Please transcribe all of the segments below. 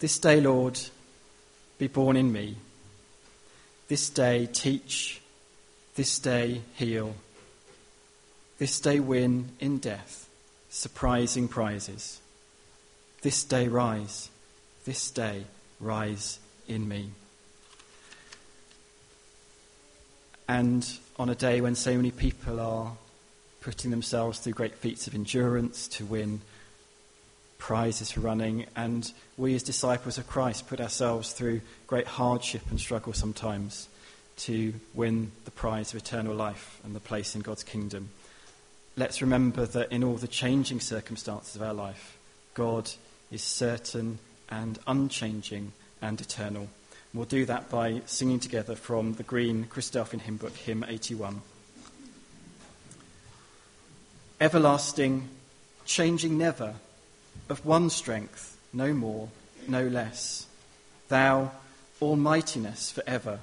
This day, Lord, be born in me. This day, teach. This day, heal. This day, win in death surprising prizes. This day, rise. This day, rise in me. And on a day when so many people are putting themselves through great feats of endurance to win prizes for running, and we as disciples of Christ put ourselves through great hardship and struggle sometimes to win the prize of eternal life and the place in God's kingdom. Let's remember that in all the changing circumstances of our life, God is certain and unchanging and eternal. We'll do that by singing together from the Green Christadelphian hymn book, hymn 81. Everlasting, changing never, of one strength, no more, no less. Thou, almightiness forever,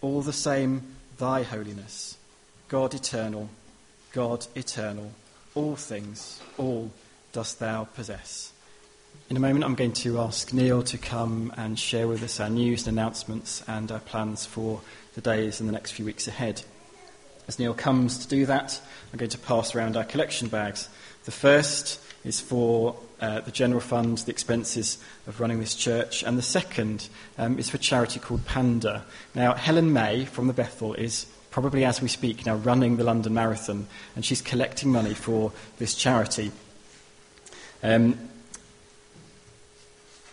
all the same, thy holiness. God eternal, God eternal, all things, all dost thou possess. In a moment, I'm going to ask Neil to come and share with us our news and announcements and our plans for the days and the next few weeks ahead. As Neil comes to do that, I'm going to pass around our collection bags. The first is for uh, the general fund, the expenses of running this church, and the second um, is for charity called Panda. Now, Helen May from the Bethel is probably as we speak now running the London Marathon, and she's collecting money for this charity. Um,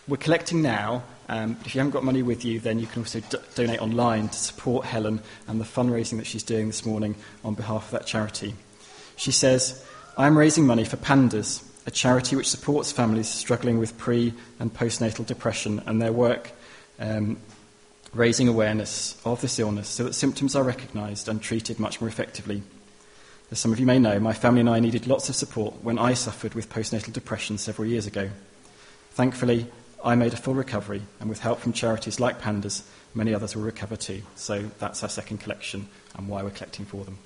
we're collecting now, um, but if you haven't got money with you, then you can also d- donate online to support Helen and the fundraising that she's doing this morning on behalf of that charity. She says, I'm raising money for Pandas, a charity which supports families struggling with pre and postnatal depression and their work um, raising awareness of this illness so that symptoms are recognised and treated much more effectively. As some of you may know, my family and I needed lots of support when I suffered with postnatal depression several years ago. Thankfully, I made a full recovery, and with help from charities like Pandas, many others will recover too. So that's our second collection and why we're collecting for them.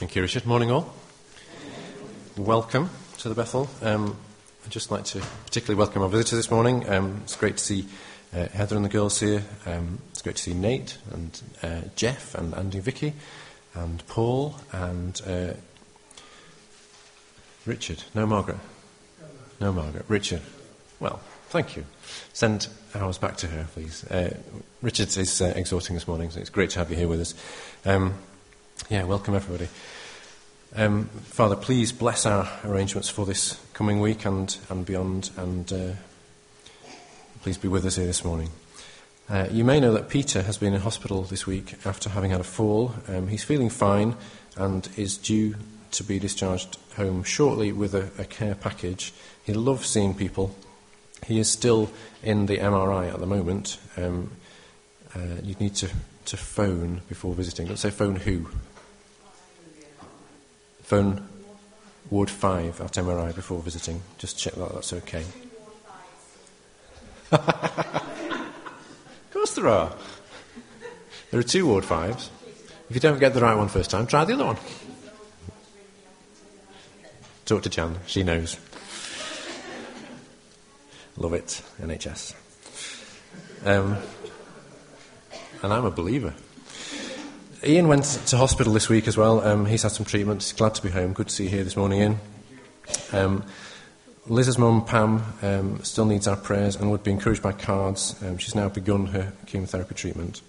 Thank you, Richard. Morning, all. Welcome to the Bethel. Um, I'd just like to particularly welcome our visitors this morning. Um, it's great to see uh, Heather and the girls here. Um, it's great to see Nate and uh, Jeff and Andy and Vicky and Paul and uh, Richard. No, Margaret. No, Margaret. Richard. Well, thank you. Send ours back to her, please. Uh, Richard is uh, exhorting this morning, so it's great to have you here with us. Yeah, welcome everybody. Um, Father, please bless our arrangements for this coming week and, and beyond, and uh, please be with us here this morning. Uh, you may know that Peter has been in hospital this week after having had a fall. Um, he's feeling fine and is due to be discharged home shortly with a, a care package. He loves seeing people. He is still in the MRI at the moment. Um, uh, you need to, to phone before visiting. Let's say phone who? Phone Ward 5 at MRI before visiting. Just check that that's okay. of course there are. There are two Ward 5s. If you don't get the right one first time, try the other one. Talk to Jan, she knows. Love it, NHS. Um, and I'm a believer. Ian went to hospital this week as well. Um, he's had some treatment. Glad to be home. Good to see you here this morning, Ian. Um, Liz's mum, Pam, um, still needs our prayers and would be encouraged by cards. Um, she's now begun her chemotherapy treatment.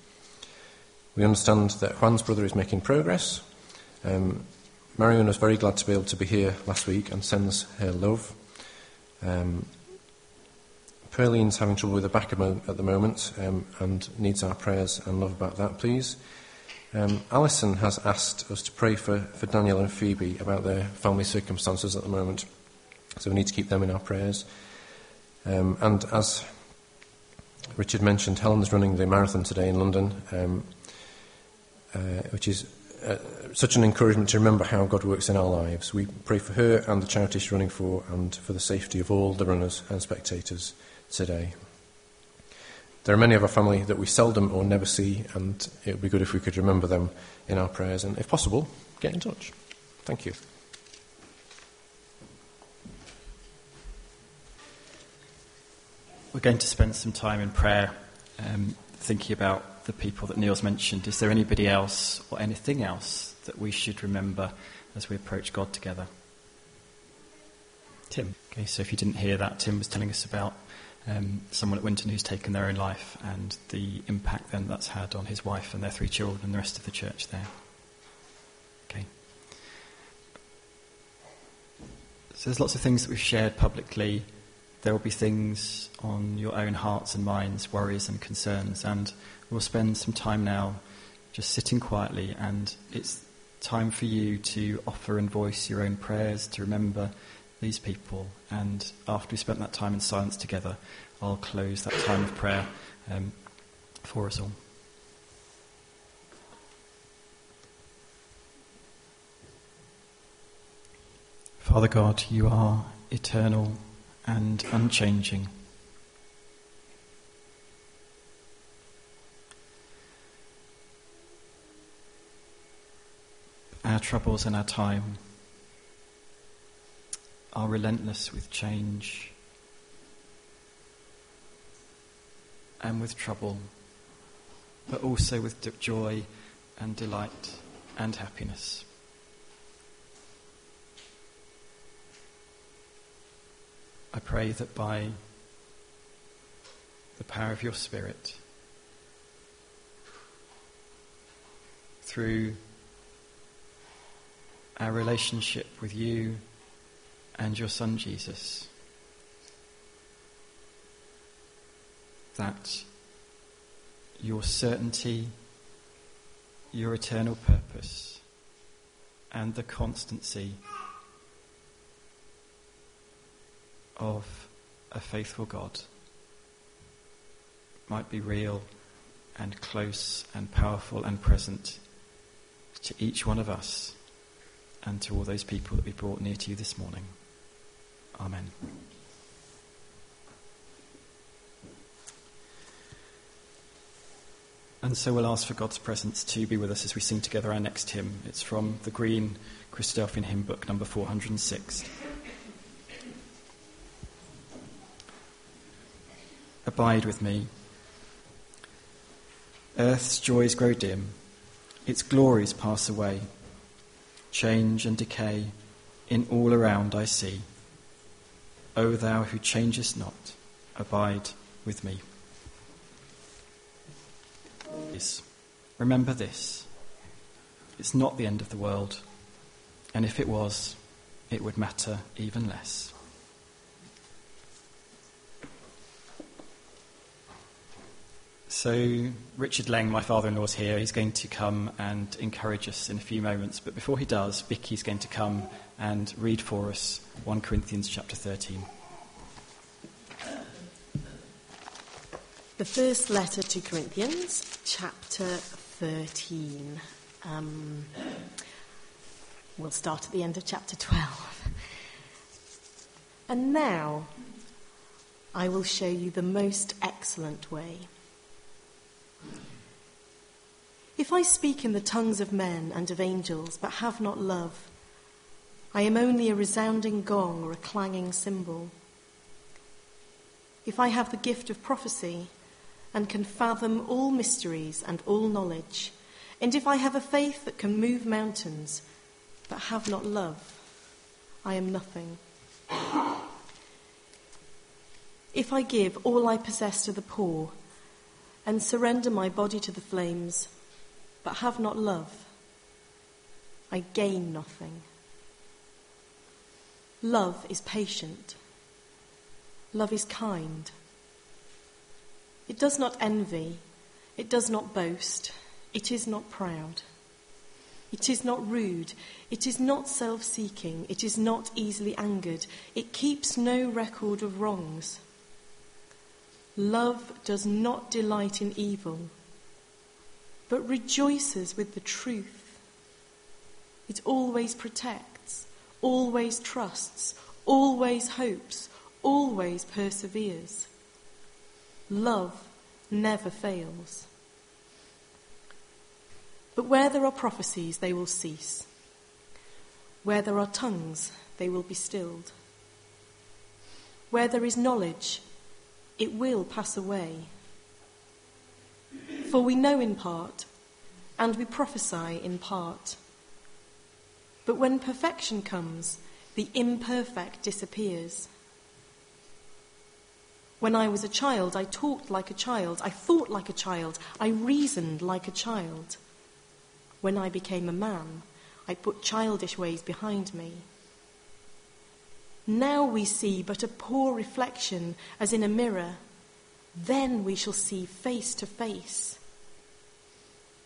We understand that Juan's brother is making progress. Um, Marion was very glad to be able to be here last week and sends her love. Um, Perline's having trouble with her back at the moment um, and needs our prayers and love about that, please. Um, Alison has asked us to pray for, for Daniel and Phoebe about their family circumstances at the moment. So we need to keep them in our prayers. Um, and as Richard mentioned, Helen's running the marathon today in London, um, uh, which is uh, such an encouragement to remember how God works in our lives. We pray for her and the charity she's running for and for the safety of all the runners and spectators today. There are many of our family that we seldom or never see, and it would be good if we could remember them in our prayers and, if possible, get in touch. Thank you. We're going to spend some time in prayer um, thinking about the people that Neil's mentioned. Is there anybody else or anything else that we should remember as we approach God together? Tim. Okay, so if you didn't hear that, Tim was telling us about um, someone at Winton who's taken their own life and the impact then that's had on his wife and their three children and the rest of the church there. Okay. So there's lots of things that we've shared publicly there will be things on your own hearts and minds, worries and concerns, and we'll spend some time now just sitting quietly, and it's time for you to offer and voice your own prayers, to remember these people, and after we spent that time in silence together, I'll close that time of prayer um, for us all. Father God, you are eternal and unchanging. Our troubles and our time are relentless with change and with trouble, but also with joy and delight and happiness. I pray that by the power of your Spirit, through our relationship with you and your Son Jesus, that your certainty, your eternal purpose, and the constancy of a faithful God might be real and close and powerful and present to each one of us and to all those people that we brought near to you this morning. Amen. And so we'll ask for God's presence to be with us as we sing together our next hymn. It's from the Green Christadelphian Hymn Book, number 406. abide with me. Earth's joys grow dim, its glories pass away. Change and decay in all around I see. O thou who changest not, abide with me. Remember this it's not the end of the world, and if it was, it would matter even less. So, Richard Leng, my father in law, is here. He's going to come and encourage us in a few moments. But before he does, Vicky's going to come and read for us 1 Corinthians chapter 13. The first letter to Corinthians, chapter 13. Um, we'll start at the end of chapter 12. And now I will show you the most excellent way. If I speak in the tongues of men and of angels, but have not love, I am only a resounding gong or a clanging cymbal. If I have the gift of prophecy and can fathom all mysteries and all knowledge, and if I have a faith that can move mountains, but have not love, I am nothing. If I give all I possess to the poor and surrender my body to the flames, but have not love, I gain nothing. Love is patient. Love is kind. It does not envy. It does not boast. It is not proud. It is not rude. It is not self seeking. It is not easily angered. It keeps no record of wrongs. Love does not delight in evil but rejoices with the truth. It always protects, always trusts, always hopes, always perseveres. Love never fails. But where there are prophecies, they will cease. Where there are tongues, they will be stilled. Where there is knowledge, it will pass away. For we know in part, and we prophesy in part. But when perfection comes, the imperfect disappears. When I was a child, I talked like a child, I thought like a child, I reasoned like a child. When I became a man, I put childish ways behind me. Now we see but a poor reflection as in a mirror. Then we shall see face to face.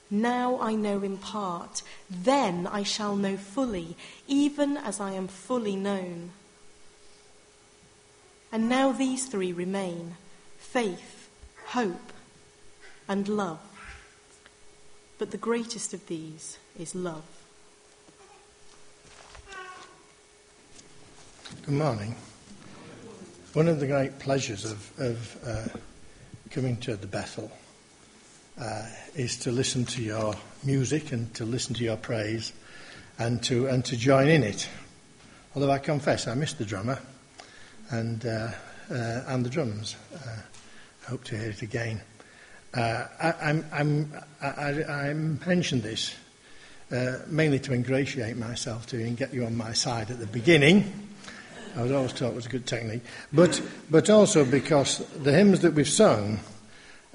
Now I know in part, then I shall know fully, even as I am fully known. And now these three remain faith, hope, and love. But the greatest of these is love. Good morning. One of the great pleasures of, of uh, coming to the Bethel uh, is to listen to your music and to listen to your praise and to, and to join in it. Although I confess I missed the drummer and, uh, uh and the drums. Uh, I hope to hear it again. Uh, I, I'm, I'm, I, I mentioned this mainly to ingratiate myself to you and get you on my side at the beginning I was always taught it was a good technique. But, but also because the hymns that we've sung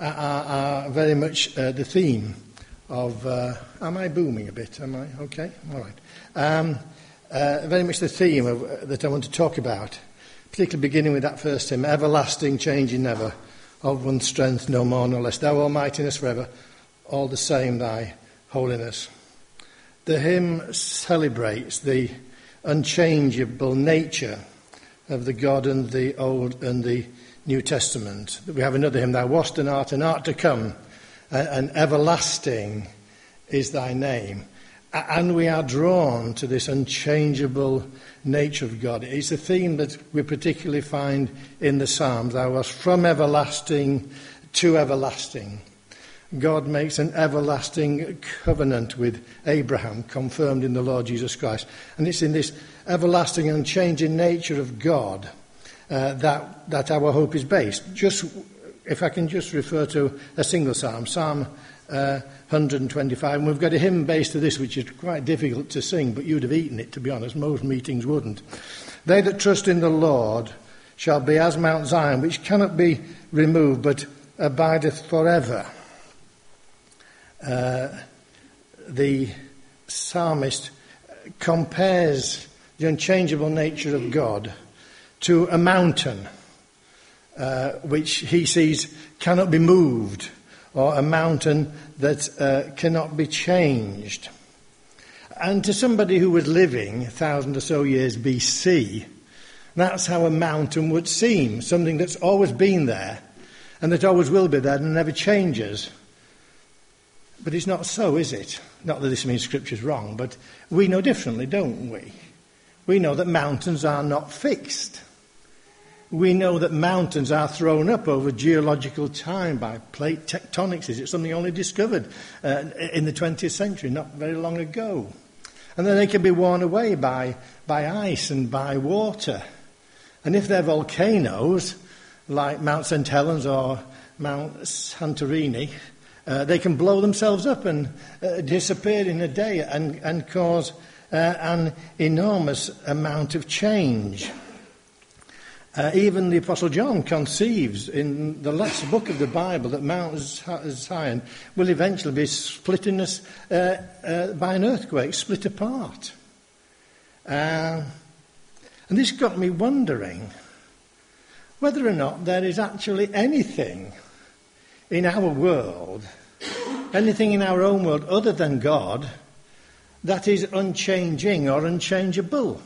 are, are very much uh, the theme of. Uh, am I booming a bit? Am I okay? All right. Um, uh, very much the theme of, uh, that I want to talk about, particularly beginning with that first hymn everlasting, changing never, of one strength, no more, no less. Thou almightiness forever, all the same thy holiness. The hymn celebrates the unchangeable nature of the God and the Old and the New Testament. We have another hymn, Thou wast and art and art to come, and everlasting is thy name. And we are drawn to this unchangeable nature of God. It's a theme that we particularly find in the Psalms. Thou wast from everlasting to everlasting. God makes an everlasting covenant with Abraham, confirmed in the Lord Jesus Christ. And it's in this everlasting unchanging nature of God uh, that, that our hope is based. Just, if I can just refer to a single psalm, Psalm uh, 125, and we've got a hymn based to this, which is quite difficult to sing, but you'd have eaten it, to be honest. Most meetings wouldn't. They that trust in the Lord shall be as Mount Zion, which cannot be removed, but abideth forever. Uh, the psalmist compares the unchangeable nature of God to a mountain uh, which he sees cannot be moved, or a mountain that uh, cannot be changed. And to somebody who was living a thousand or so years BC, that's how a mountain would seem something that's always been there and that always will be there and never changes. But it's not so, is it? Not that this means Scripture's wrong, but we know differently, don't we? We know that mountains are not fixed. We know that mountains are thrown up over geological time by plate tectonics. Is it something only discovered uh, in the 20th century, not very long ago? And then they can be worn away by, by ice and by water. And if they're volcanoes, like Mount St. Helens or Mount Santorini, uh, they can blow themselves up and uh, disappear in a day and, and cause uh, an enormous amount of change. Uh, even the Apostle John conceives in the last book of the Bible that Mount Zion will eventually be split in us, uh, uh, by an earthquake, split apart. and this got me wondering whether or not there is actually anything in our world, anything in our own world other than God, that is unchanging or unchangeable.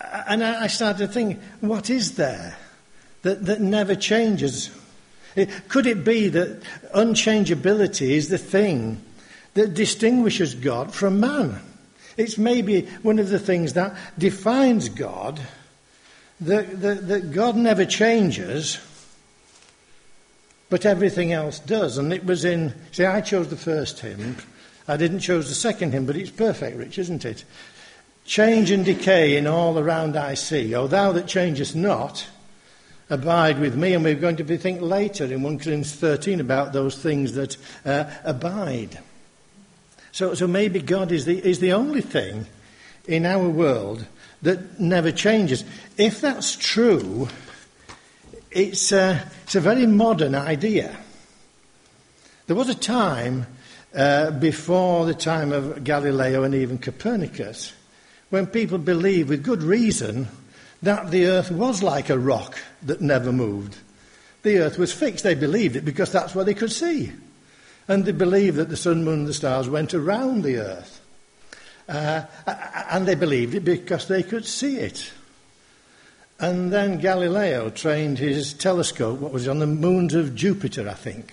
And I started to think, what is there that, that never changes? Could it be that unchangeability is the thing that distinguishes God from man? It's maybe one of the things that defines God, that, that, that God never changes but everything else does. And it was in, see, I chose the first hymn. I didn't choose the second hymn, but it's perfect, Rich, isn't it? Change and decay in all around I see. O thou that changest not, abide with me, and we're going to be think later in 1 Corinthians 13 about those things that uh, abide. So, so maybe God is the, is the only thing in our world that never changes. If that's true, it's a, it's a very modern idea. There was a time uh, before the time of Galileo and even Copernicus when people believed with good reason that the earth was like a rock that never moved. The earth was fixed. They believed it because that's what they could see. And they believed that the sun, moon, and the stars went around the earth. Uh, and they believed it because they could see it. And then Galileo trained his telescope, what was on the moons of Jupiter, I think.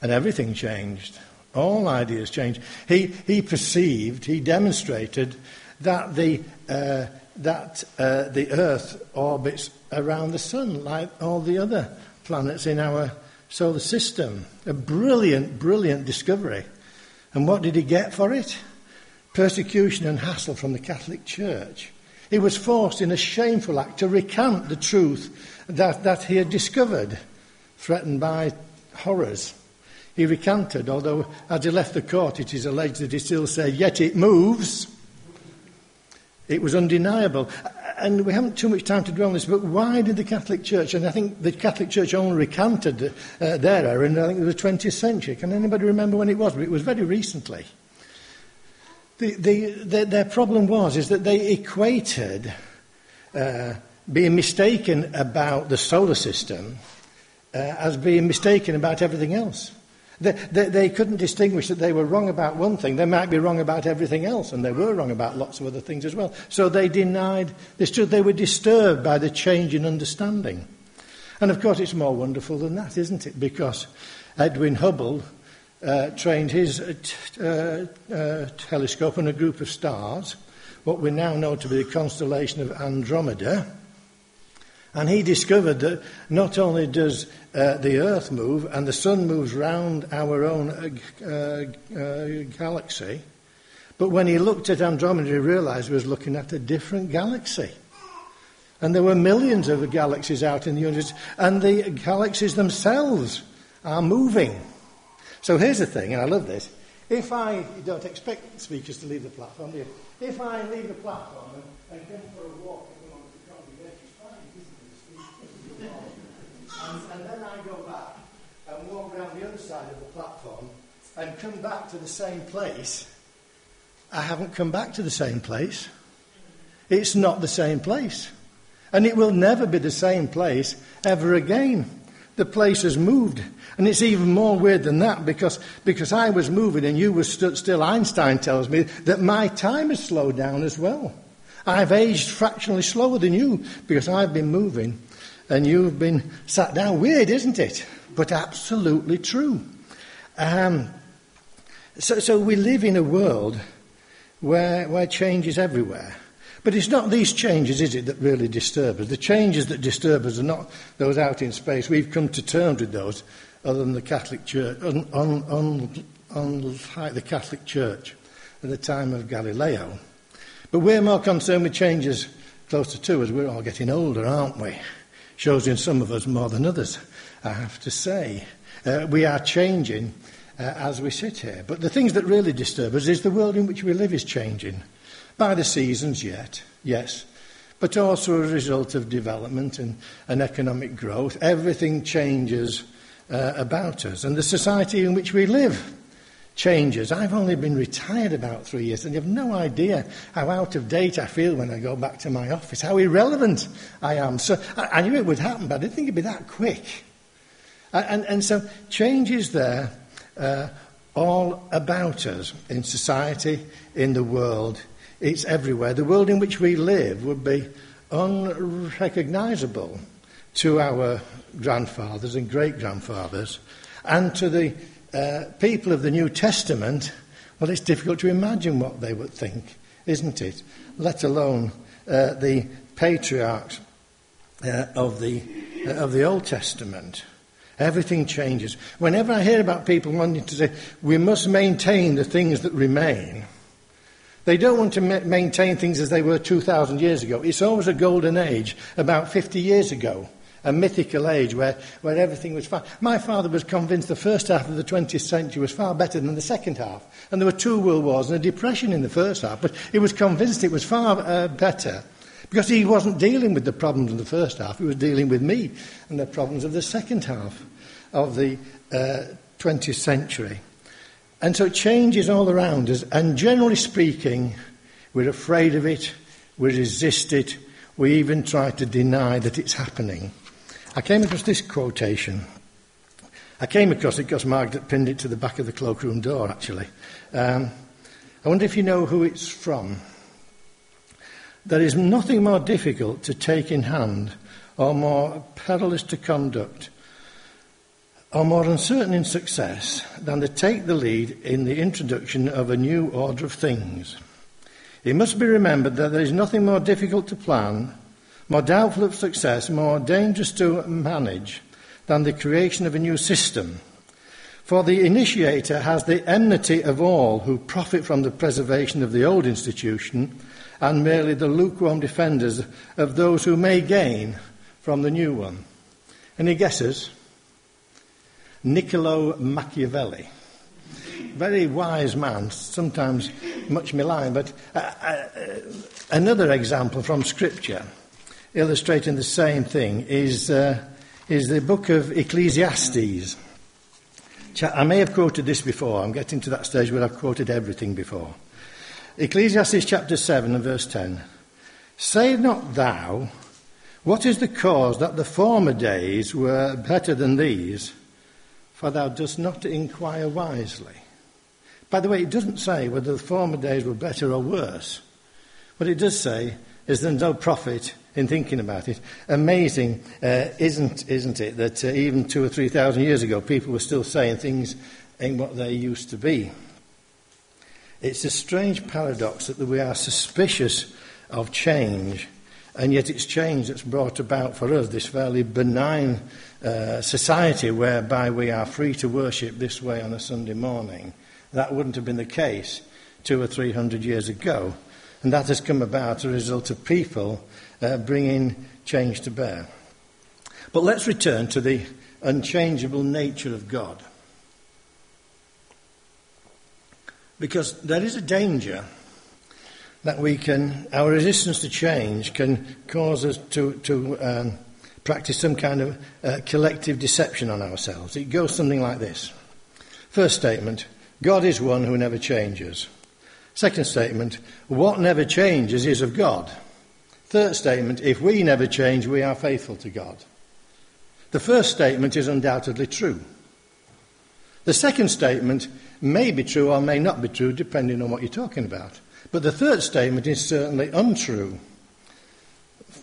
And everything changed. All ideas changed. He, he perceived, he demonstrated that the, uh, that, uh, the Earth orbits around the Sun like all the other planets in our solar system. A brilliant, brilliant discovery. And what did he get for it? Persecution and hassle from the Catholic Church. He was forced in a shameful act to recant the truth that, that he had discovered, threatened by horrors. He recanted, although as he left the court, it is alleged that he still said, Yet it moves. It was undeniable. And we haven't too much time to dwell on this, but why did the Catholic Church, and I think the Catholic Church only recanted uh, their error in, I think, the 20th century. Can anybody remember when it was? But it was very recently. The, the, the, their problem was is that they equated uh, being mistaken about the solar system uh, as being mistaken about everything else. They, they, they, couldn't distinguish that they were wrong about one thing. They might be wrong about everything else, and they were wrong about lots of other things as well. So they denied this truth. They were disturbed by the change in understanding. And of course, it's more wonderful than that, isn't it? Because Edwin Hubble uh, trained his uh, uh, uh, telescope on a group of stars, what we now know to be the constellation of Andromeda. And he discovered that not only does uh, the Earth move and the Sun moves round our own uh, uh, galaxy, but when he looked at Andromeda, he realized he was looking at a different galaxy. And there were millions of galaxies out in the universe, and the galaxies themselves are moving. So here's the thing, and I love this. If I don't expect speakers to leave the platform? If I leave the platform and, and come for a walk among the congregation, fine, and, and then I go back and walk around the other side of the platform and come back to the same place, I haven't come back to the same place. It's not the same place. And it will never be the same place ever again. The place has moved. And it's even more weird than that because, because I was moving and you were stood still. Einstein tells me that my time has slowed down as well. I've aged fractionally slower than you because I've been moving and you've been sat down. Weird, isn't it? But absolutely true. Um, so, so we live in a world where, where change is everywhere. But it's not these changes, is it, that really disturb us? The changes that disturb us are not those out in space. We've come to terms with those, other than the Catholic Church, un, un, un, unlike the Catholic Church at the time of Galileo. But we're more concerned with changes closer to us. We're all getting older, aren't we? Shows in some of us more than others, I have to say. Uh, we are changing uh, as we sit here. But the things that really disturb us is the world in which we live is changing. By the seasons, yet, yes, but also as a result of development and, and economic growth. Everything changes uh, about us, and the society in which we live changes. I've only been retired about three years, and you have no idea how out of date I feel when I go back to my office, how irrelevant I am. So I, I knew it would happen, but I didn't think it'd be that quick. And, and so change is there uh, all about us in society, in the world, it's everywhere. The world in which we live would be unrecognizable to our grandfathers and great grandfathers. And to the uh, people of the New Testament, well, it's difficult to imagine what they would think, isn't it? Let alone uh, the patriarchs uh, of, the, uh, of the Old Testament. Everything changes. Whenever I hear about people wanting to say, we must maintain the things that remain, they don't want to ma- maintain things as they were 2,000 years ago. It's always a golden age, about 50 years ago. A mythical age where, where everything was fine. My father was convinced the first half of the 20th century was far better than the second half. And there were two world wars and a depression in the first half, but he was convinced it was far uh, better because he wasn't dealing with the problems of the first half, he was dealing with me and the problems of the second half of the uh, 20th century. And so change is all around us, and generally speaking, we're afraid of it, we resist it, we even try to deny that it's happening. I came across this quotation. I came across it because Margaret pinned it to the back of the cloakroom door, actually. Um, I wonder if you know who it's from. There is nothing more difficult to take in hand or more perilous to conduct or more uncertain in success than to take the lead in the introduction of a new order of things. It must be remembered that there is nothing more difficult to plan, more doubtful of success, more dangerous to manage than the creation of a new system. For the initiator has the enmity of all who profit from the preservation of the old institution and merely the lukewarm defenders of those who may gain from the new one. Any guesses? Niccolo Machiavelli very wise man, sometimes much maligned. But uh, uh, another example from Scripture illustrating the same thing is, uh, is the book of Ecclesiastes. I may have quoted this before. I'm getting to that stage where I've quoted everything before. Ecclesiastes chapter 7 and verse 10. Say not thou, what is the cause that the former days were better than these? For thou dost not inquire wisely. By the way, it doesn't say whether the former days were better or worse. What it does say is there's no profit in thinking about it. Amazing, uh, isn't, isn't it, that uh, even two or three thousand years ago, people were still saying things ain't what they used to be. It's a strange paradox that we are suspicious of change, and yet it's change that's brought about for us this fairly benign uh, society whereby we are free to worship this way on a Sunday morning. That wouldn't have been the case two or three hundred years ago. And that has come about as a result of people uh, bringing change to bear. But let's return to the unchangeable nature of God. Because there is a danger that we can, our resistance to change can cause us to, to um, practice some kind of uh, collective deception on ourselves. It goes something like this. First statement God is one who never changes. Second statement, what never changes is of God. Third statement, if we never change, we are faithful to God. The first statement is undoubtedly true. The second statement may be true or may not be true, depending on what you're talking about. But the third statement is certainly untrue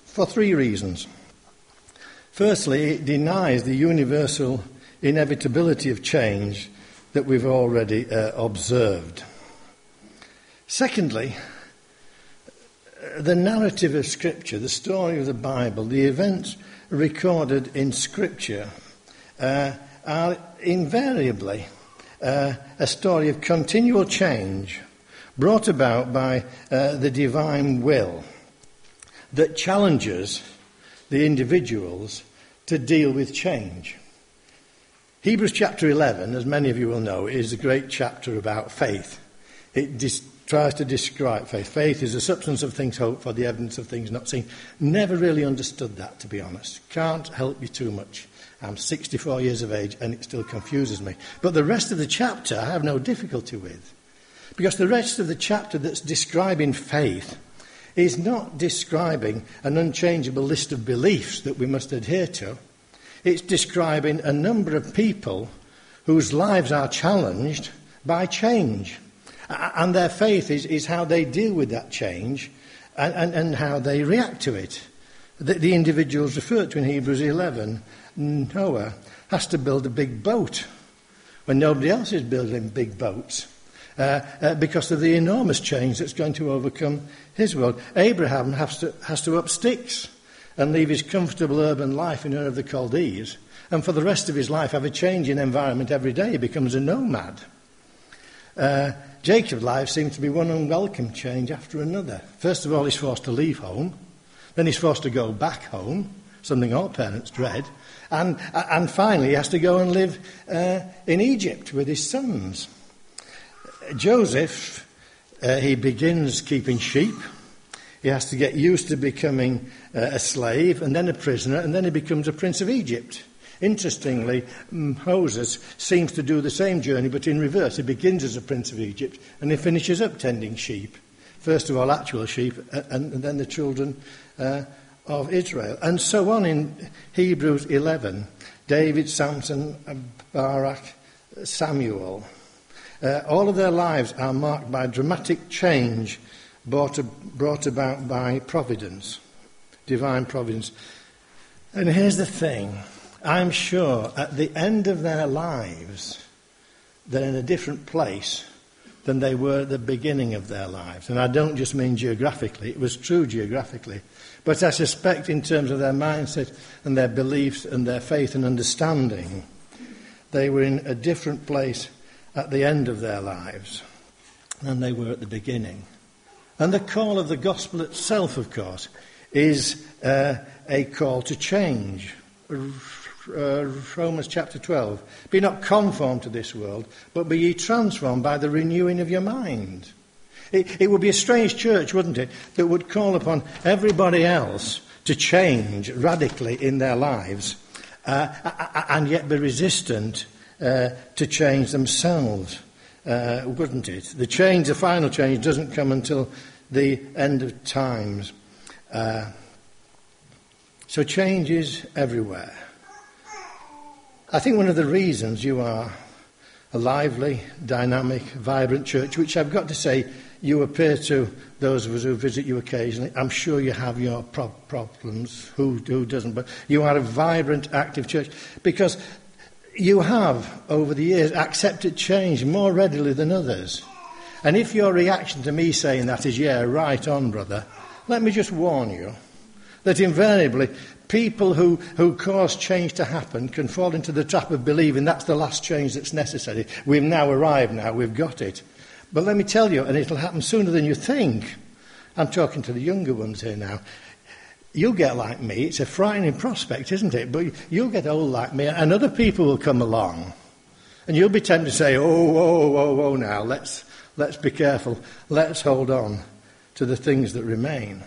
for three reasons. Firstly, it denies the universal inevitability of change that we've already uh, observed. Secondly, the narrative of Scripture, the story of the Bible, the events recorded in Scripture uh, are invariably uh, a story of continual change brought about by uh, the divine will that challenges the individuals to deal with change. Hebrews chapter 11, as many of you will know, is a great chapter about faith. It dis- tries to describe faith. Faith is the substance of things hoped for, the evidence of things not seen. Never really understood that, to be honest. Can't help you too much. I'm 64 years of age and it still confuses me. But the rest of the chapter I have no difficulty with. Because the rest of the chapter that's describing faith is not describing an unchangeable list of beliefs that we must adhere to. It's describing a number of people whose lives are challenged by change. And their faith is, is how they deal with that change and, and, and how they react to it. The, the individuals referred to in Hebrews 11, Noah has to build a big boat when nobody else is building big boats. Uh, uh, because of the enormous change that's going to overcome his world. Abraham has to, has to up sticks and leave his comfortable urban life in Ur of the Chaldees, and for the rest of his life have a change in environment every day. He becomes a nomad. Uh, Jacob's life seems to be one unwelcome change after another. First of all, he's forced to leave home, then he's forced to go back home, something all parents dread. And, and finally, he has to go and live uh, in Egypt with his sons. Joseph, uh, he begins keeping sheep. He has to get used to becoming uh, a slave and then a prisoner, and then he becomes a prince of Egypt. Interestingly, Moses seems to do the same journey, but in reverse. He begins as a prince of Egypt and he finishes up tending sheep. First of all, actual sheep, and, and then the children uh, of Israel. And so on in Hebrews 11 David, Samson, Barak, Samuel. Uh, all of their lives are marked by dramatic change brought, brought about by providence, divine providence. And here's the thing I'm sure at the end of their lives, they're in a different place than they were at the beginning of their lives. And I don't just mean geographically, it was true geographically. But I suspect, in terms of their mindset and their beliefs and their faith and understanding, they were in a different place at the end of their lives than they were at the beginning. And the call of the gospel itself, of course, is uh, a call to change. Uh, Romans chapter 12. Be not conformed to this world, but be ye transformed by the renewing of your mind. It, it would be a strange church, wouldn't it, that would call upon everybody else to change radically in their lives uh, and yet be resistant uh, to change themselves, uh, wouldn't it? The change, the final change, doesn't come until the end of times. Uh, so change is everywhere. I think one of the reasons you are a lively, dynamic, vibrant church, which I've got to say you appear to those of us who visit you occasionally. I'm sure you have your pro- problems, who, who doesn't, but you are a vibrant, active church because you have, over the years, accepted change more readily than others. And if your reaction to me saying that is, yeah, right on, brother, let me just warn you that invariably people who, who cause change to happen can fall into the trap of believing that's the last change that's necessary. We've now arrived now, we've got it. But let me tell you, and it'll happen sooner than you think. I'm talking to the younger ones here now. You'll get like me. It's a frightening prospect, isn't it? But you'll get old like me, and other people will come along. And you'll be tempted to say, oh, oh, oh, oh, now, let's, let's be careful. Let's hold on to the things that remain.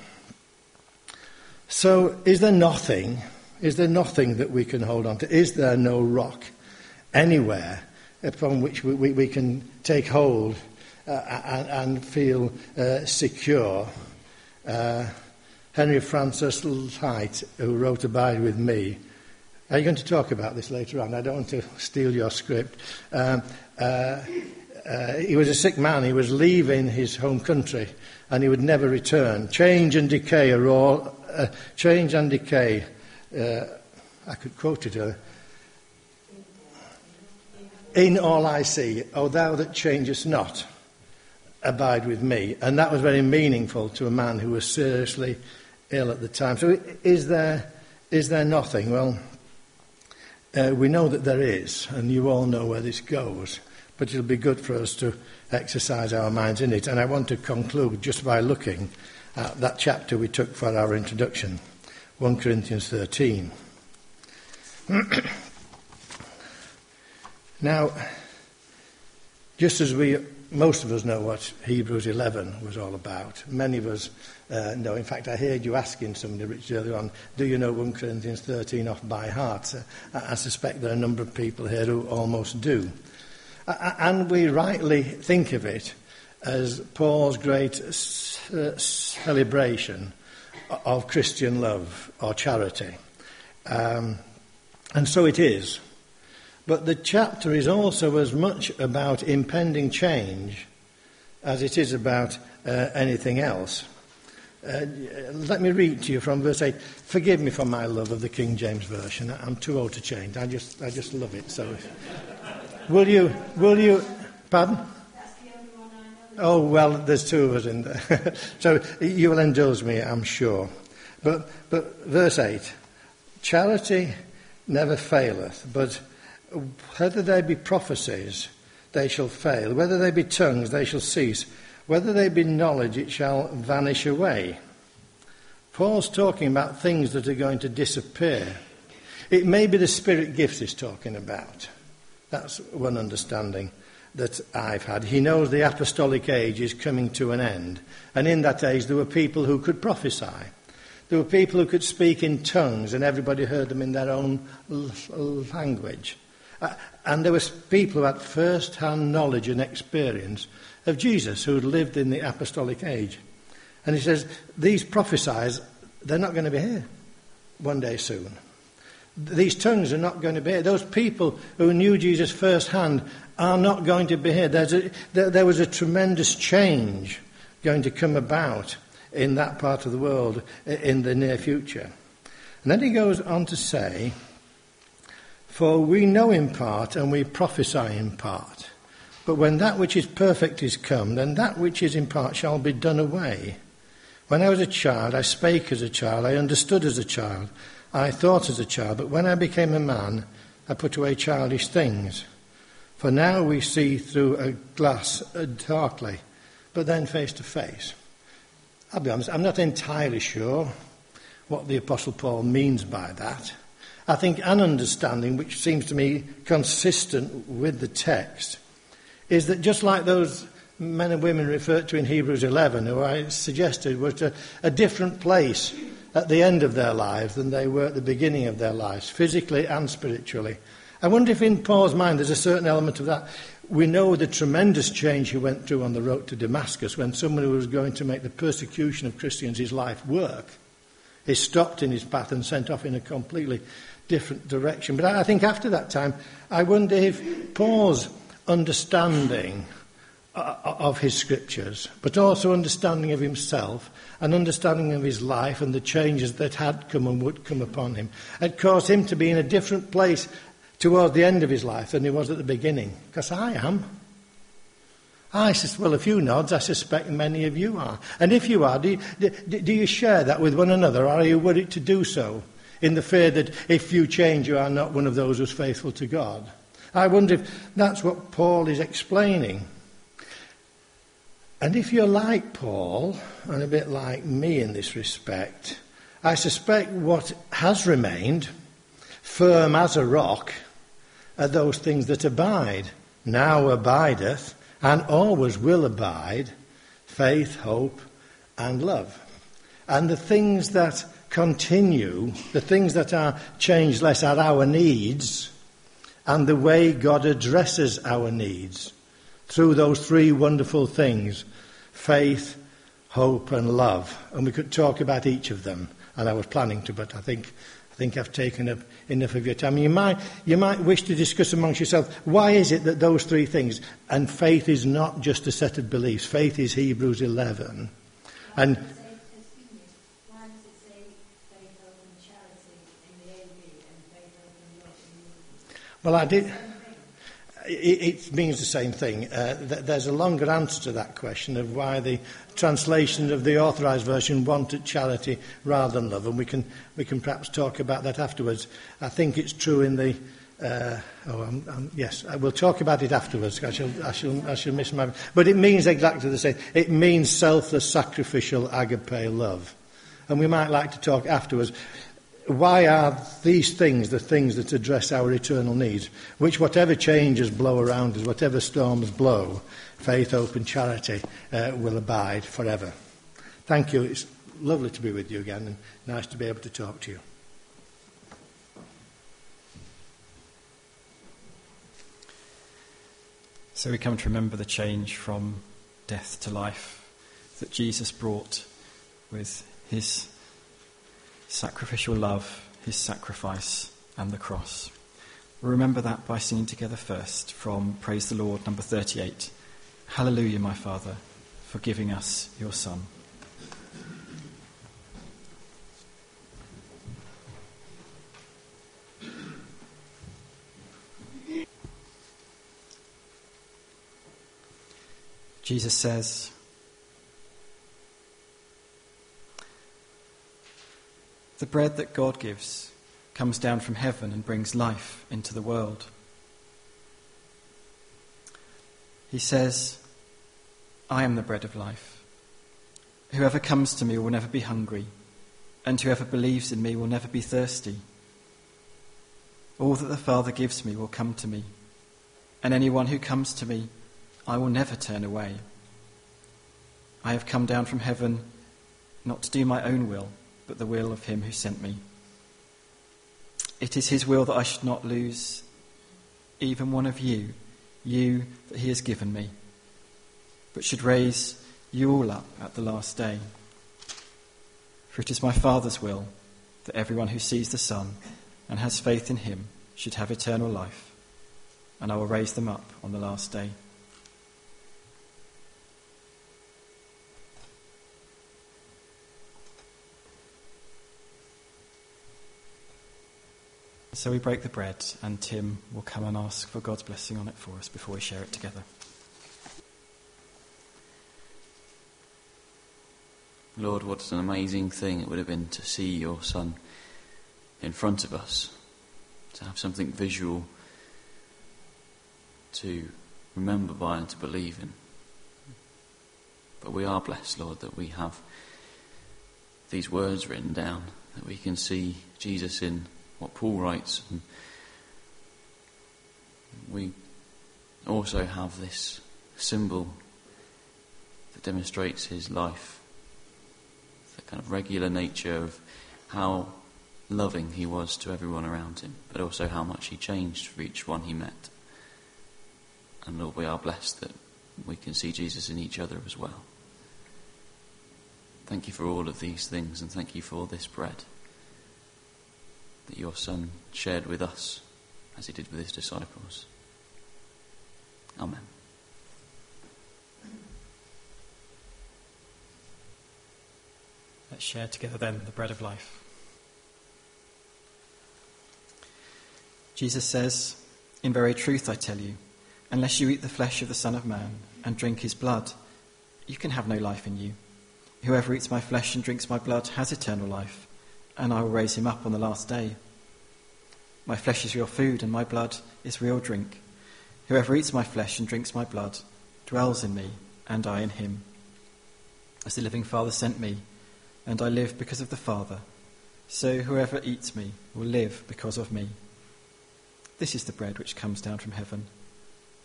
So, is there nothing? Is there nothing that we can hold on to? Is there no rock anywhere upon which we, we, we can take hold uh, and, and, feel uh, secure? Uh, Henry Francis Lyte, who wrote Abide with Me, are you going to talk about this later on? I don't want to steal your script. Um, uh, uh, he was a sick man. He was leaving his home country and he would never return. Change and decay are all uh, change and decay. Uh, I could quote it. Uh, in all I see, O thou that changest not, abide with me. And that was very meaningful to a man who was seriously ill at the time. So, is there, is there nothing? Well, uh, we know that there is, and you all know where this goes. But it'll be good for us to exercise our minds in it. And I want to conclude just by looking uh, that chapter we took for our introduction, 1 Corinthians 13. now, just as we, most of us know what Hebrews 11 was all about, many of us uh, know. In fact, I heard you asking somebody, Richard, earlier on, do you know 1 Corinthians 13 off by heart? Uh, I suspect there are a number of people here who almost do. Uh, and we rightly think of it as Paul's great uh, celebration of Christian love or charity. Um, and so it is. But the chapter is also as much about impending change as it is about uh, anything else. Uh, let me read to you from verse 8. Forgive me for my love of the King James Version. I'm too old to change. I just, I just love it. So, will you, will you, pardon? Oh, well, there's two of us in there. so you will indulge me, I'm sure. But, but verse 8 Charity never faileth, but whether they be prophecies, they shall fail. Whether they be tongues, they shall cease. Whether they be knowledge, it shall vanish away. Paul's talking about things that are going to disappear. It may be the spirit gifts he's talking about. That's one understanding that I've had. He knows the apostolic age is coming to an end. And in that age, there were people who could prophesy. There were people who could speak in tongues, and everybody heard them in their own language. Uh, and there were people who had first hand knowledge and experience of Jesus who had lived in the apostolic age. And he says, These prophesies, they're not going to be here one day soon. These tongues are not going to be. Those people who knew Jesus firsthand are not going to be here. A, there, there was a tremendous change going to come about in that part of the world in the near future. And then he goes on to say, For we know in part and we prophesy in part. But when that which is perfect is come, then that which is in part shall be done away. When I was a child, I spake as a child, I understood as a child, I thought as a child, but when I became a man, I put away childish things. For now we see through a glass uh, darkly, but then face to face. I'll be honest, I'm not entirely sure what the Apostle Paul means by that. I think an understanding which seems to me consistent with the text is that just like those men and women referred to in Hebrews 11, who I suggested were a, a different place at the end of their lives than they were at the beginning of their lives, physically and spiritually. I wonder if in Paul's mind there's a certain element of that. We know the tremendous change he went through on the road to Damascus when someone who was going to make the persecution of Christians his life work is stopped in his path and sent off in a completely different direction. But I think after that time, I wonder if Paul's understanding uh, of his scriptures, but also understanding of himself and understanding of his life and the changes that had come and would come upon him had caused him to be in a different place towards the end of his life than he was at the beginning. Because I am. I says, well, a few nods, I suspect many of you are. And if you are, do you, do you share that with one another, or are you worried to do so in the fear that if you change, you are not one of those who's faithful to God? I wonder if that's what Paul is explaining. And if you're like Paul, and a bit like me in this respect, I suspect what has remained firm as a rock are those things that abide, now abideth, and always will abide faith, hope, and love. And the things that continue, the things that are changeless, are our needs and the way God addresses our needs through those three wonderful things faith, hope, and love. And we could talk about each of them, and I was planning to, but I think, I think I've taken up enough of your time. You might, you might wish to discuss amongst yourselves why is it that those three things, and faith is not just a set of beliefs, faith is Hebrews 11. And Well, I did. It, means the same thing. Uh, there's a longer answer to that question of why the translation of the authorised version wanted charity rather than love, and we can, we can perhaps talk about that afterwards. I think it's true in the. Uh, oh, I'm, I'm, yes, I will talk about it afterwards. I shall, I, shall, I shall miss my. But it means exactly the same. It means selfless, sacrificial, agape love. And we might like to talk afterwards why are these things the things that address our eternal needs? Which, whatever changes blow around us, whatever storms blow, faith, hope, and charity uh, will abide forever. Thank you. It's lovely to be with you again and nice to be able to talk to you. So we come to remember the change from death to life that Jesus brought with his sacrificial love, his sacrifice, and the cross. we remember that by singing together first from Praise the Lord, number 38. Hallelujah, my Father, for giving us your Son. Jesus says, The bread that God gives comes down from heaven and brings life into the world. He says, I am the bread of life. Whoever comes to me will never be hungry, and whoever believes in me will never be thirsty. All that the Father gives me will come to me, and anyone who comes to me, I will never turn away. I have come down from heaven not to do my own will, but the will of him who sent me. It is his will that I should not lose even one of you, you that he has given me, but should raise you all up at the last day. For it is my Father's will that everyone who sees the Son and has faith in him should have eternal life, and I will raise them up on the last day. So we break the bread, and Tim will come and ask for God's blessing on it for us before we share it together. Lord, what an amazing thing it would have been to see your Son in front of us, to have something visual to remember by and to believe in. But we are blessed, Lord, that we have these words written down, that we can see Jesus in what Paul writes. And we also have this symbol that demonstrates his life, the kind of regular nature of how loving he was to everyone around him, but also how much he changed for each one he met. And Lord, we are blessed that we can see Jesus in each other as well. Thank you for all of these things, and thank you for this bread that your Son shared with us as he did with his disciples. Amen. Let's share together then the bread of life. Jesus says, In very truth I tell you, unless you eat the flesh of the Son of Man and drink his blood, you can have no life in you. Whoever eats my flesh and drinks my blood has eternal life, and I will raise him up on the last day. My flesh is real food, and my blood is real drink. Whoever eats my flesh and drinks my blood dwells in me, and I in him. As the living Father sent me, and I live because of the Father, so whoever eats me will live because of me. This is the bread which comes down from heaven.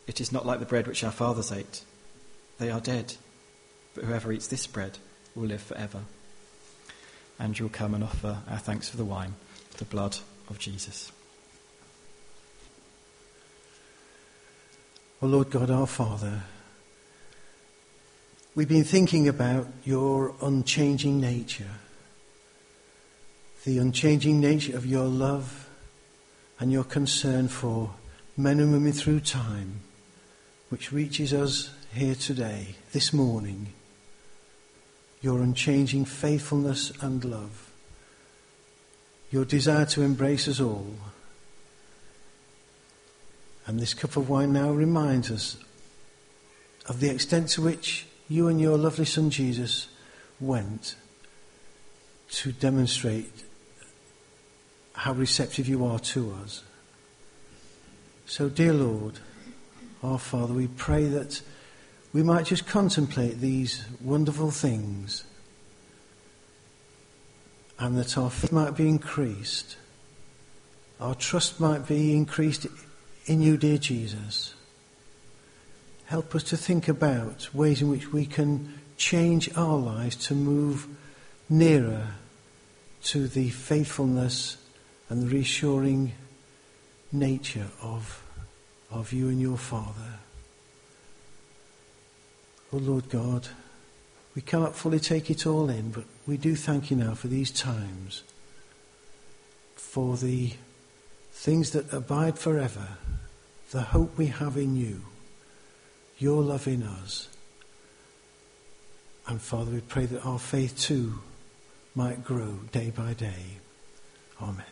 It is not like the bread which our fathers ate. They are dead, but whoever eats this bread will live forever. And you'll come and offer our thanks for the wine, the blood of Jesus. O oh Lord God, our Father, we've been thinking about your unchanging nature, the unchanging nature of your love and your concern for men and women through time, which reaches us here today, this morning. Your unchanging faithfulness and love, your desire to embrace us all and this cup of wine now reminds us of the extent to which you and your lovely son Jesus went to demonstrate how receptive you are to us. So, dear Lord, our Father, we pray that we might just contemplate these wonderful things and that our faith might be increased, our trust might be increased in you, dear Jesus. Help us to think about ways in which we can change our lives to move nearer to the faithfulness and the reassuring nature of, of you and your Father. Oh Lord God, we cannot fully take it all in, but we do thank you now for these times, for the things that abide forever the hope we have in you, your love in us. And Father, we pray that our faith too might grow day by day. Amen.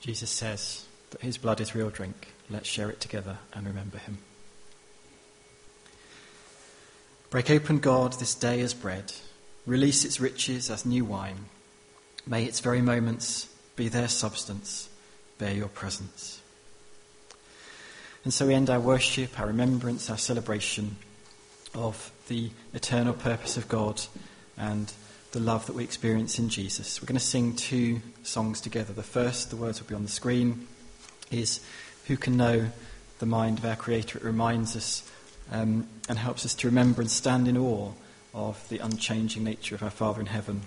Jesus says that his blood is real drink. Let's share it together and remember him. Break open, God, this day as bread. Release its riches as new wine. May its very moments be their substance, bear your presence. And so we end our worship, our remembrance, our celebration of the eternal purpose of God and the love that we experience in Jesus. We're going to sing two songs together. The first, the words will be on the screen, is Who Can Know the Mind of Our Creator? It reminds us um, and helps us to remember and stand in awe of the unchanging nature of our Father in heaven.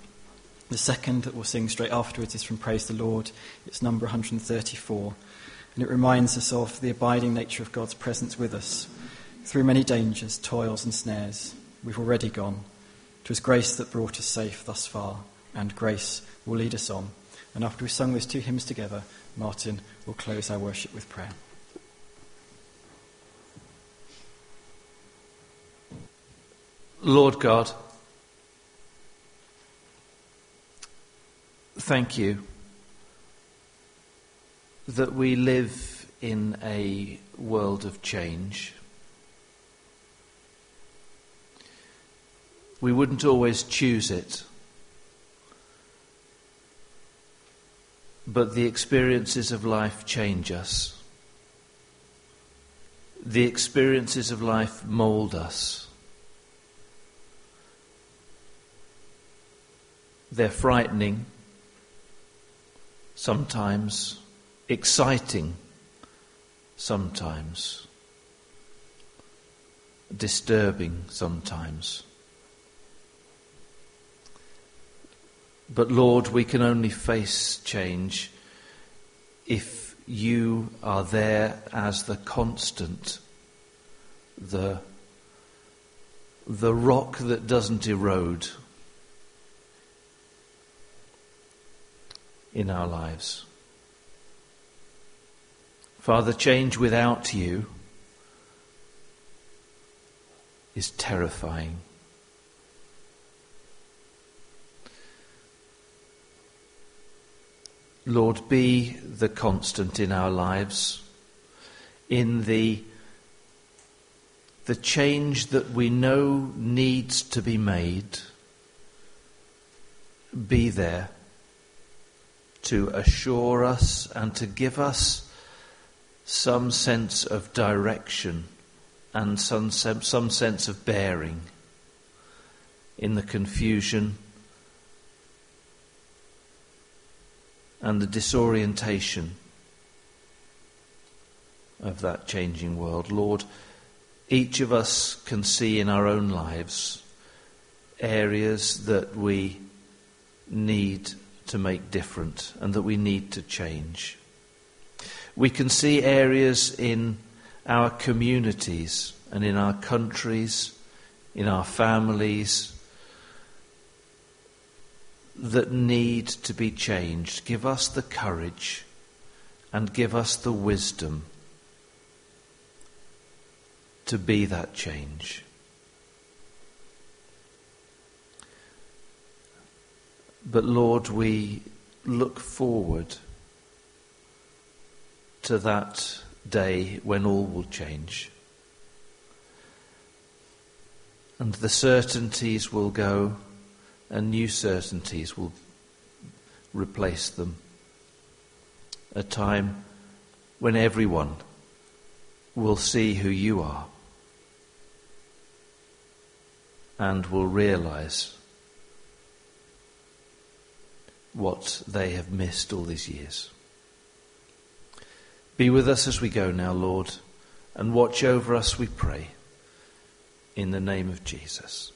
The second that we'll sing straight afterwards is from Praise the Lord. It's number 134. And it reminds us of the abiding nature of God's presence with us. Through many dangers, toils, and snares, we've already gone. It was grace that brought us safe thus far, and grace will lead us on. And after we've sung those two hymns together, Martin will close our worship with prayer. Lord God, thank you that we live in a world of change. We wouldn't always choose it, but the experiences of life change us. The experiences of life mould us. They're frightening sometimes exciting sometimes, disturbing sometimes. But Lord, we can only face change if you are there as the constant, the, the rock that doesn't erode in our lives. Father, change without you is terrifying. Lord, be the constant in our lives, in the, the change that we know needs to be made. Be there to assure us and to give us some sense of direction and some, some sense of bearing in the confusion and the disorientation of that changing world. Lord, each of us can see in our own lives areas that we need to make different and that we need to change. We can see areas in our communities and in our countries, in our families, that need to be changed. Give us the courage and give us the wisdom to be that change. But Lord, we look forward to that day when all will change. And the certainties will go, and new certainties will replace them. A time when everyone will see who you are and will realize what they have missed all these years. Be with us as we go now, Lord, and watch over us, we pray, in the name of Jesus.